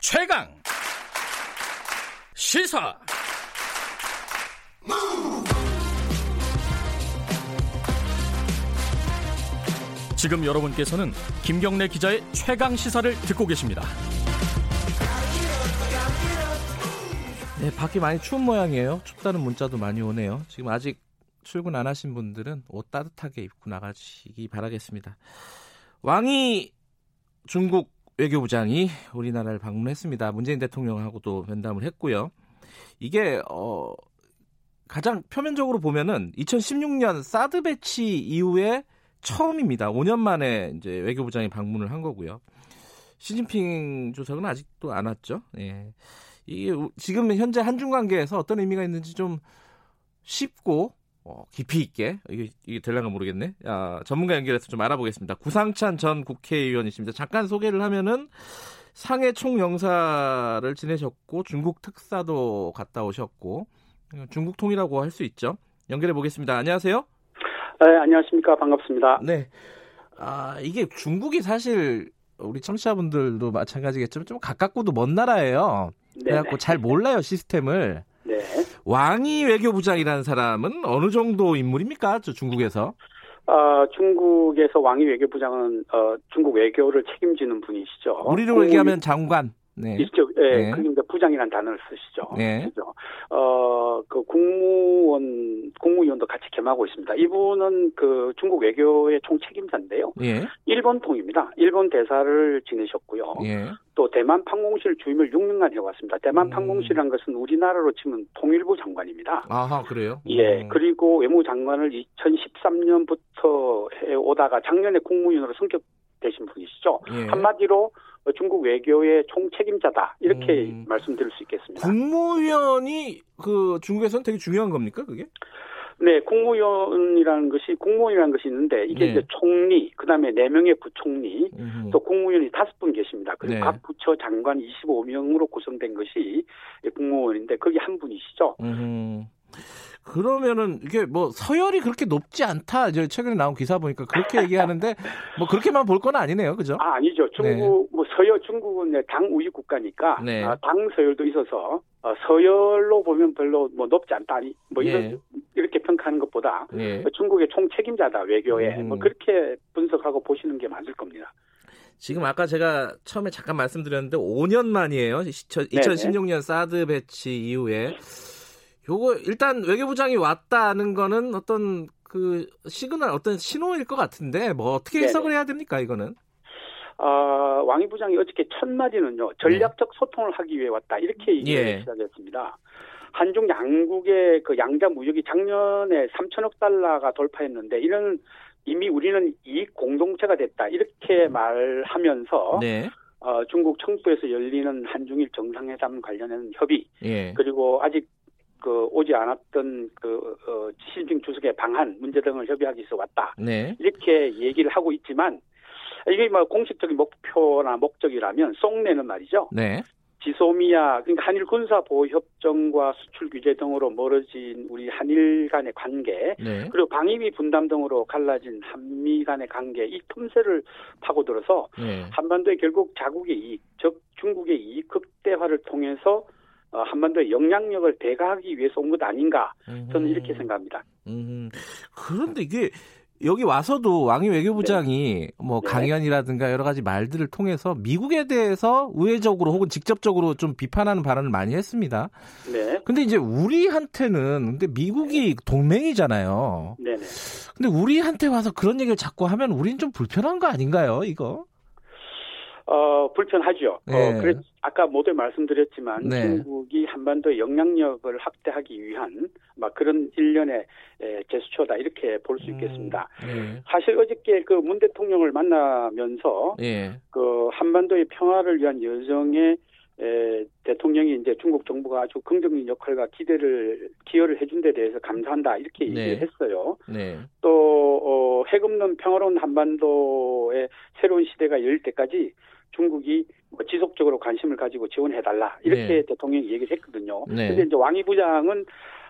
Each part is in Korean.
최강 시사 지금 여러분께서는 김경래 기자의 최강 시사를 듣고 계십니다. 네, 밖이 많이 추운 모양이에요. 춥다는 문자도 많이 오네요. 지금 아직 출근 안 하신 분들은 옷 따뜻하게 입고 나가시기 바라겠습니다. 왕이 중국 외교부장이 우리나라를 방문했습니다. 문재인 대통령하고도 면담을 했고요. 이게 어 가장 표면적으로 보면은 2016년 사드 배치 이후에 처음입니다. 5년 만에 이제 외교부장이 방문을 한 거고요. 시진핑 주석은 아직도 안 왔죠. 예. 이게 지금 현재 한중 관계에서 어떤 의미가 있는지 좀 쉽고 어, 깊이 있게 이게 이게 될랑가 모르겠네. 아, 전문가 연결해서 좀 알아보겠습니다. 구상찬 전 국회의원이십니다. 잠깐 소개를 하면은 상해 총영사를 지내셨고 중국 특사도 갔다 오셨고 중국 통이라고 할 수 있죠. 연결해 보겠습니다. 안녕하세요. 네, 안녕하십니까. 반갑습니다. 네. 아, 이게 중국이 사실 우리 청취자분들도 마찬가지겠지만 좀 가깝고도 먼 나라예요. 그래갖고 잘 몰라요 시스템을. 네. 왕이 외교부장이라는 사람은 어느 정도 인물입니까? 저 중국에서? 어, 중국에서 왕이 외교부장은 어, 중국 외교를 책임지는 분이시죠. 우리로 얘기하면 장관. 네. 있죠. 예, 네. 그러니까 부장이라는 단어를 쓰시죠. 네. 그죠. 어, 그 국무원, 국무위원도 같이 겸하고 있습니다. 이분은 그 중국 외교의 총 책임자인데요. 예. 일본 통입니다. 일본 대사를 지내셨고요. 예. 또 대만 판공실 주임을 6년간 해왔습니다. 대만 음. 판공실이라는 것은 우리나라로 치면 통일부 장관입니다. 아하, 그래요? 예. 음. 그리고 외무장관을 2013년부터 해오다가 작년에 국무위원으로 성격 되신 분이시죠. 예. 한마디로 중국 외교의 총 책임자다 이렇게 음. 말씀드릴 수 있겠습니다. 국무위원이 그 중국에서는 되게 중요한 겁니까 그게? 네, 국무위원이라는 것이 국무위원이라는 것이 있는데 이게 네. 이제 총리, 그다음에 네 명의 부총리, 음흠. 또 국무위원이 다섯 분 계십니다. 그리고 네. 각 부처 장관 25명으로 구성된 것이 국무원인데 거기 한 분이시죠. 음흠. 그러면은 이게 뭐 서열이 그렇게 높지 않다. 이제 최근에 나온 기사 보니까 그렇게 얘기하는데 뭐 그렇게만 볼 건 아니네요, 그죠? 아 아니죠. 중국 뭐 서열 중국은 네, 당 우위 국가니까 네. 아, 당 서열도 있어서 어, 서열로 보면 별로 뭐 높지 않다. 이- 뭐 이런 예. 이렇게 평가하는 것보다 예. 중국의 총 책임자다 외교에 음. 뭐 그렇게 분석하고 보시는 게 맞을 겁니다. 지금 아까 제가 처음에 잠깐 말씀드렸는데 5년 만이에요. 2016년 사드 배치 이후에 요거 일단 외교부장이 왔다는 거는 어떤 그 시그널 어떤 신호일 것 같은데 뭐 어떻게 네네. 해석을 해야 됩니까 이거는? 아, 왕이 부장이 어저께 첫 마디는요, 전략적 소통을 하기 위해 왔다. 이렇게 얘기를 예. 시작했습니다. 한중 양국의 그 양자 무역이 작년에 3천억 달러가 돌파했는데, 이런 이미 우리는 이익 공동체가 됐다. 이렇게 말하면서, 음. 네. 어, 중국 청도에서 열리는 한중일 정상회담 관련한 협의, 예. 그리고 아직 그 오지 않았던 그, 어, 시진핑 주석의 방한 문제 등을 협의하기 위해서 왔다. 네. 이렇게 얘기를 하고 있지만 이게 뭐 공식적인 목표나 목적이라면 쏙내는 말이죠. 네. 지소미아 그러니까 한일 군사 보호 협정과 수출 규제 등으로 멀어진 우리 한일 간의 관계 네. 그리고 방위비 분담 등으로 갈라진 한미 간의 관계 이 틈새를 파고들어서 네. 한반도에 결국 자국의 이익 즉 중국의 이익 극대화를 통해서 어, 한반도의 영향력을 배가하기 위해서 온 것 아닌가 저는 이렇게 생각합니다. 음, 그런데 이게 여기 와서도 왕이 외교부장이 뭐 네. 강연이라든가 여러 가지 말들을 통해서 미국에 대해서 우회적으로 혹은 직접적으로 좀 비판하는 발언을 많이 했습니다. 네, 근데 이제 우리한테는 근데 미국이 동맹이잖아요. 네, 네. 근데 우리한테 와서 그런 얘기를 자꾸 하면 우리는 좀 불편한 거 아닌가요, 이거? 어, 불편하죠. 네. 어, 그래, 아까 모두 말씀드렸지만 네. 중국이 한반도의 영향력을 확대하기 위한 막 그런 일련의 에, 제스처다 이렇게 볼 수 있겠습니다. 네. 사실 어저께 그 문 대통령을 만나면서 예. 그 한반도의 평화를 위한 여정에 에, 대통령이 이제 중국 정부가 아주 긍정적인 역할과 기대를 기여를 해준 데 대해서 감사한다 이렇게 네. 얘기를 했어요. 네. 또 어, 핵 없는 평화로운 한반도의 새로운 시대가 열릴 때까지 중국이 뭐 지속적으로 관심을 가지고 지원해달라 이렇게 네. 대통령이 얘기를 했거든요. 네. 근데 이제 왕이 부장은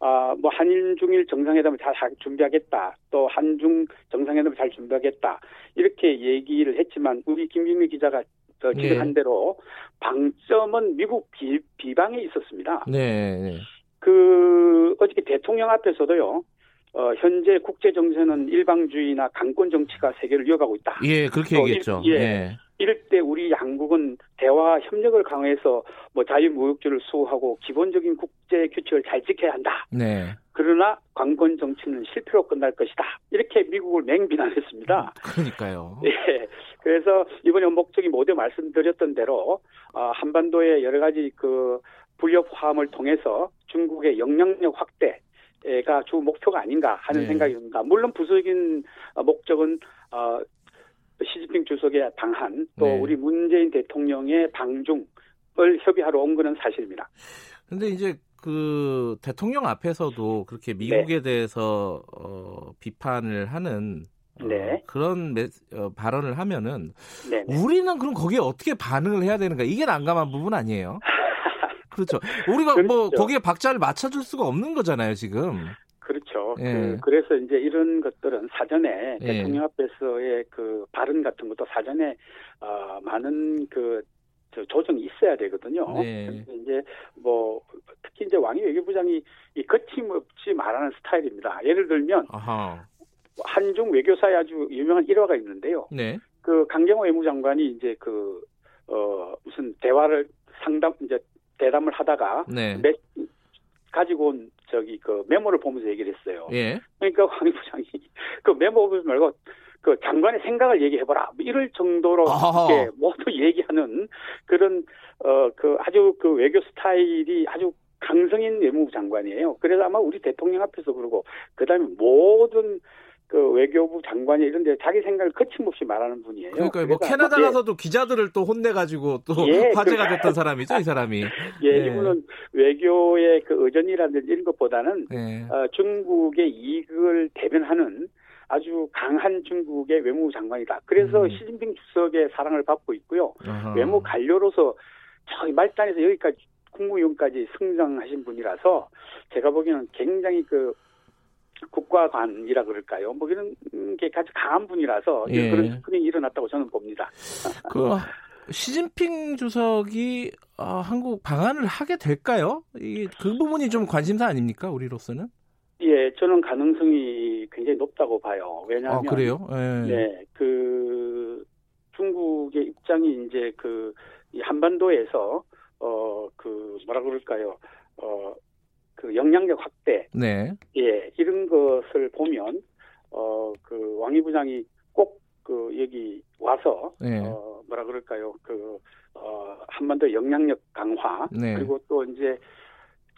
아, 뭐 한일 중일 정상회담을 잘 하- 준비하겠다. 또 한중 정상회담을 잘 준비하겠다. 이렇게 얘기를 했지만 우리 김경미 기자가 어, 지적한 예. 대로 방점은 미국 비, 비방에 있었습니다. 네. 네. 그 어저께 대통령 앞에서도요. 어, 현재 국제 정세는 일방주의나 강권 정치가 세계를 이어가고 있다. 예, 그렇게 어, 얘기했죠. 일- 예. 예. 이럴 때 우리 양국은 대화 협력을 강화해서 뭐 자유무역주를 수호하고 기본적인 국제 규칙을 잘 지켜야 한다. 네. 그러나 강권 정치는 실패로 끝날 것이다. 이렇게 미국을 맹비난했습니다. 그러니까요. 예. 그래서 이번에 목적이 모두 말씀드렸던 대로 어, 한반도의 여러 가지 그 불협 화음을 통해서 중국의 영향력 확대 가 주 목표가 아닌가 하는 네. 생각이 듭니다. 물론 부수적인 어, 목적은 어, 시진핑 주석의 방한 또 네. 우리 문재인 대통령의 방중을 협의하러 온 것은 사실입니다. 근데 이제 그 대통령 앞에서도 그렇게 미국에 대해서 어, 비판을 하는 어, 네. 그런 메, 어, 발언을 하면은 네. 우리는 그럼 거기에 어떻게 반응을 해야 되는가 이게 난감한 부분 아니에요? 그렇죠. 우리가 뭐 그렇죠. 거기에 박자를 맞춰줄 수가 없는 거잖아요 지금. 그렇죠. 예. 그, 래서 이제 이런 것들은 사전에 예. 대통령 앞에서의 그 발언 같은 것도 사전에 어, 많은 그저 조정이 있어야 되거든요. 네. 그래서 이제 뭐 특히 이제 왕이 외교부장이 이 거침없이 말하는 스타일입니다. 예를 들면 아하. 한중 외교사의 아주 유명한 일화가 있는데요. 네. 그 강경호 외무장관이 이제 그 어, 무슨 대화를 상담 이제 대담을 하다가 네. 몇 가지고 온 저기 그 메모를 보면서 얘기를 했어요. 예. 그러니까 황 부장이 그 메모 보지 말고 그 장관의 생각을 얘기해보라 뭐 이럴 정도로. 이렇게 모두 얘기하는 그런 어 그 아주 그 외교 스타일이 아주 강성인 외무부 장관이에요. 그래서 아마 우리 대통령 앞에서 그러고 그다음에 모든 그 외교부 장관이 이런데 자기 생각을 거침없이 말하는 분이에요. 그러니까 뭐 캐나다 아마- 가서도 기자들을 또 혼내가지고 또 예, 화제가 그- 됐던 사람이죠 이 사람이. 예, 예. 이분은 외교의 그 의전이라든지 이런 것보다는 예. 어, 중국의 이익을 대변하는 아주 강한 중국의 외무부 장관이다. 그래서 음. 시진핑 주석의 사랑을 받고 있고요. 아하. 외무 관료로서 저기 말단에서 여기까지 국무위원까지 승장하신 분이라서 제가 보기에는 굉장히 그 국가관이라 그럴까요? 뭐 이런 게 아주 강한 분이라서 예. 그런 분이 일어났다고 저는 봅니다. 그 시진핑 주석이 아, 한국 방한을 하게 될까요? 이그 부분이 좀 관심사 아닙니까 우리로서는? 예, 저는 가능성이 굉장히 높다고 봐요. 왜냐하면 아 그래요? 예. 네, 그 중국의 입장이 이제 그이 한반도에서 어 그 뭐라 그럴까요? 어 그 영향력 확대, 네. 예, 이런 것을 보면 어 그 왕이 부장이 꼭 그 여기 와서 네. 어 뭐라 그럴까요? 그 어 한반도 영향력 강화 네. 그리고 또 이제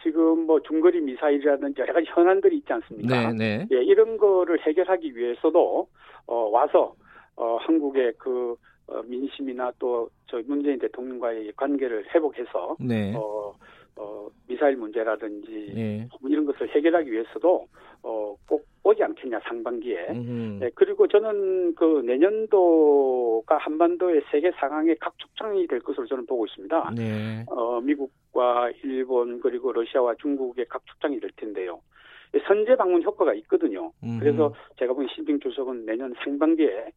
지금 뭐 중거리 미사일이라든지 여러 가지 현안들이 있지 않습니까? 네, 네. 예, 이런 거를 해결하기 위해서도 어, 와서 어, 한국의 그 어, 민심이나 또 저 문재인 대통령과의 관계를 회복해서 네. 어, 어, 미사일 문제라든지 예. 뭐 이런 것을 해결하기 위해서도 어, 꼭 오지 않겠냐 상반기에. 네, 그리고 저는 그 내년도가 한반도의 세계 상황의 각축장이 될 것으로 저는 보고 있습니다. 네. 어, 미국과 일본 그리고 러시아와 중국의 각축장이 될 텐데요. 선제 방문 효과가 있거든요. 음흠. 그래서 제가 보기엔 시진핑 주석은 내년 상반기에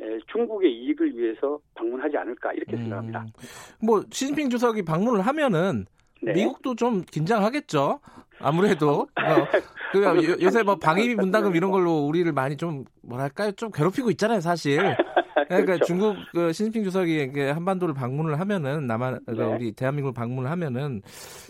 에, 중국의 이익을 위해서 방문하지 않을까 이렇게 생각합니다. 음, 뭐 시진핑 주석이 방문을 하면은 네. 미국도 좀 긴장하겠죠. 아무래도 어, 그 요- 요새 뭐 방위비 분담금 이런 걸로 우리를 많이 좀 뭐랄까요 좀 괴롭히고 있잖아요 사실. 그러니까 그렇죠. 중국 그 시진핑 주석이 한반도를 방문을 하면은 남한 그 네. 우리 대한민국을 방문을 하면은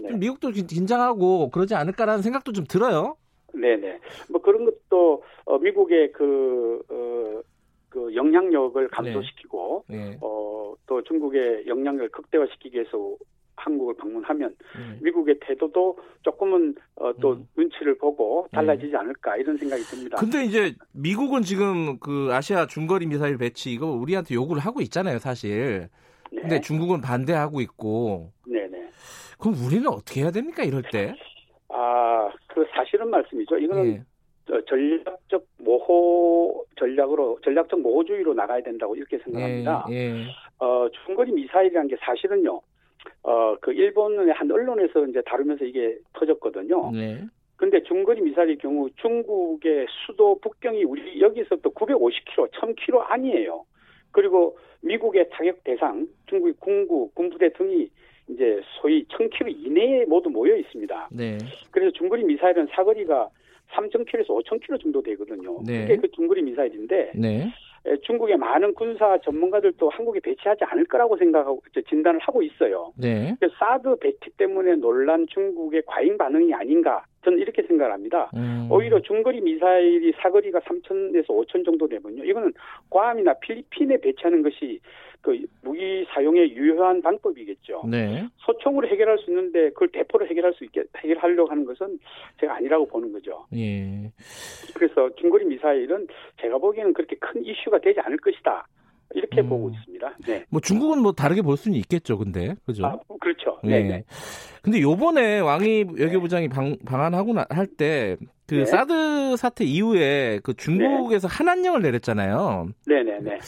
네. 좀 미국도 긴- 긴장하고 그러지 않을까라는 생각도 좀 들어요. 네네. 뭐 그런 것도 어, 미국의 그, 어, 그 영향력을 감소시키고 예. 어, 또 중국의 영향력을 극대화시키기 위해서 한국을 방문하면 예. 미국의 태도도 조금은 어, 또 음. 눈치를 보고 달라지지 않을까 이런 생각이 듭니다. 근데 이제 미국은 지금 그 아시아 중거리 미사일 배치 이거 우리한테 요구를 하고 있잖아요, 사실. 네. 근데 중국은 반대하고 있고. 네 네. 그럼 우리는 어떻게 해야 됩니까, 이럴 때? 아, 그 사실은 말씀이죠. 이거는 예. 저 전략적 모호 전략으로 전략적 모호주의로 나가야 된다고 이렇게 생각합니다. 예, 예. 어, 중거리 미사일이라는 게 사실은요. 어, 그 일본의 한 언론에서 이제 다루면서 이게 터졌거든요. 네. 근데 중거리 미사일의 경우 중국의 수도 북경이 우리 여기서부터 950km, 1000km 아니에요. 그리고 미국의 타격 대상, 중국의 군구, 군부대 등이 이제 소위 1000km 이내에 모두 모여 있습니다. 네. 그래서 중거리 미사일은 사거리가 3,000km에서 5,000km 정도 되거든요. 네. 그게 그 중거리 미사일인데 네. 에, 중국의 많은 군사 전문가들도 한국에 배치하지 않을 거라고 생각하고 진단을 하고 있어요. 네. 사드 배치 때문에 놀란 중국의 과잉 반응이 아닌가 저는 이렇게 생각을 합니다. 음. 오히려 중거리 미사일이 사거리가 3,000에서 5,000 정도 되면요. 이거는 괌이나 필리핀에 배치하는 것이 그 무기 사용의 유효한 방법이겠죠. 네. 소총으로 해결할 수 있는데 그걸 대포로 해결할 수 있게 해결하려고 하는 것은 제가 아니라고 보는 거죠. 예. 그래서 중거리 미사일은 제가 보기에는 그렇게 큰 이슈가 되지 않을 것이다. 이렇게 음. 보고 있습니다. 네. 뭐 중국은 뭐 다르게 볼 수는 있겠죠, 근데 그죠? 아, 그렇죠. 예. 네. 네. 근데 요번에 왕이 외교부장이 방, 방한하고 할 때그 네. 사드 사태 이후에 그 중국에서 한한령을 내렸잖아요. 네, 네, 네.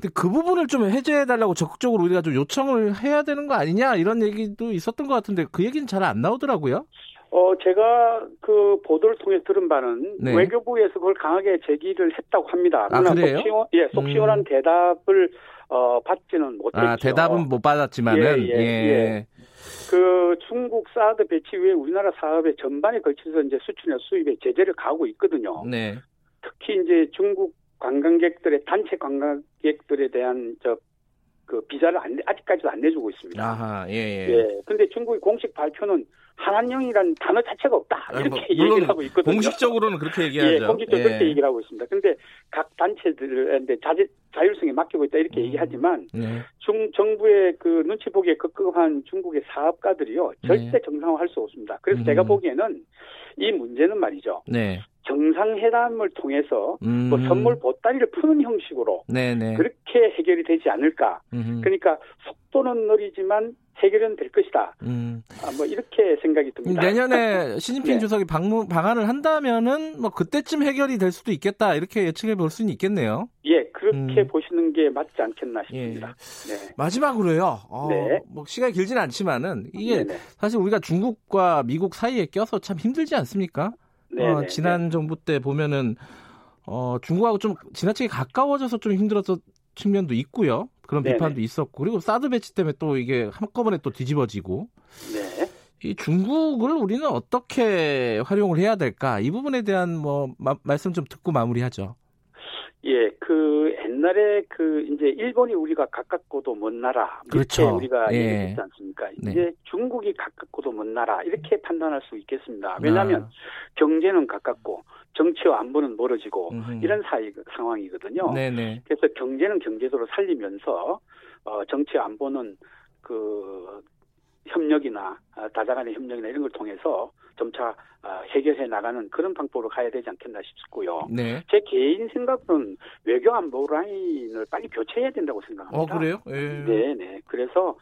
근데 그 부분을 좀 해제해달라고 적극적으로 우리가 좀 요청을 해야 되는 거 아니냐 이런 얘기도 있었던 것 같은데 그 얘기는 잘 안 나오더라고요. 어, 제가 그 보도를 통해 들은 바는 네. 외교부에서 그걸 강하게 제기를 했다고 합니다. 아, 그래요? 속 시원, 예, 속 시원한 음. 대답을 어, 받지는 못했죠. 아 대답은 못 받았지만은 예, 예, 예. 그 중국 사드 배치 후에 우리나라 사업의 전반에 걸쳐서 이제 수출이나 수입에 제재를 가하고 있거든요. 네. 특히 이제 중국 관광객들의 단체 관광객들에 대한 저 그 비자를 안, 아직까지도 안 내주고 있습니다. 아하 예 예. 예. 근데 중국의 공식 발표는 한한령이라는 단어 자체가 없다. 아, 이렇게 뭐, 얘기를 하고 있거든요. 공식적으로는 그렇게 얘기하죠. 예, 공식적으로 그렇게 얘기를 하고 있습니다. 근데 각 단체들한테 자제, 자율성에 맡기고 있다 이렇게 음. 얘기하지만 네. 중 정부의 그 눈치 보기에 급급한 중국의 사업가들이요 절대 네. 정상화할 수 없습니다. 그래서 음. 제가 보기에는 이 문제는 말이죠 네. 정상회담을 통해서 음. 뭐 선물 보따리를 푸는 형식으로 네네. 그렇게 해결이 되지 않을까. 음흠. 그러니까 속도는 느리지만 해결은 될 것이다. 음. 아, 뭐 이렇게 생각이 듭니다. 내년에 시진핑 네. 주석이 방문 방한을 한다면은 뭐 그때쯤 해결이 될 수도 있겠다 이렇게 예측해 볼 수는 있겠네요. 예, 그렇게 음. 보시는 게 맞지 않겠나 예. 싶습니다. 네. 마지막으로요. 어, 네. 뭐 시간이 길지는 않지만은 이게 네네. 사실 우리가 중국과 미국 사이에 껴서 참 힘들지 않습니까? 어, 지난 정부 때 보면은 어, 중국하고 좀 지나치게 가까워져서 좀 힘들었던 측면도 있고요. 그런 네네. 비판도 있었고 그리고 사드 배치 때문에 또 이게 한꺼번에 또 뒤집어지고 네. 이 중국을 우리는 어떻게 활용을 해야 될까 이 부분에 대한 뭐 마- 말씀 좀 듣고 마무리하죠. 예, 그 옛날에 그 이제 일본이 우리가 가깝고도 먼 나라 그렇죠. 우리가 예. 얘기했지 않습니까? 네. 이제 중국이 가깝고도 먼 나라 이렇게 판단할 수 있겠습니다. 왜냐하면 아, 경제는 가깝고 정치와 안보는 멀어지고 음흠. 이런 사이 상황이거든요. 네네. 그래서 경제는 경제대로 살리면서 어, 정치 안보는 그 협력이나 아, 다자 간의 협력이나 이런 걸 통해서 점차 아, 해결해 나가는 그런 방법으로 가야 되지 않겠나 싶고요. 네. 제 개인 생각은 외교 안보 라인을 빨리 교체해야 된다고 생각합니다. 어 그래요? 예. 네, 네. 그래서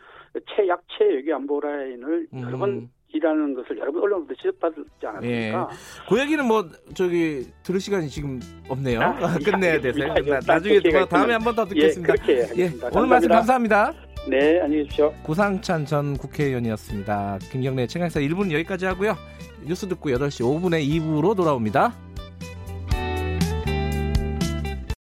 최약체 외교 안보 라인을 음. 여러 번 일하는 것을 여러 분 언론부터 지적받지 않았습니까? 그 얘기는 뭐 저기 들을 시간이 지금 없네요. 아, 끝내야 돼서 알겠습니다. 끝나- 나중에 뭐 다음에. 한 번더 예, 듣겠습니다. 그렇게 예, 하겠습니다. 오늘 말씀 감사합니다. 네, 안녕히 계십시오. 구상찬 전 국회의원이었습니다. 김경래 최강사 1분 여기까지 하고요. 뉴스 듣고 8시 5분에 2부로 돌아옵니다.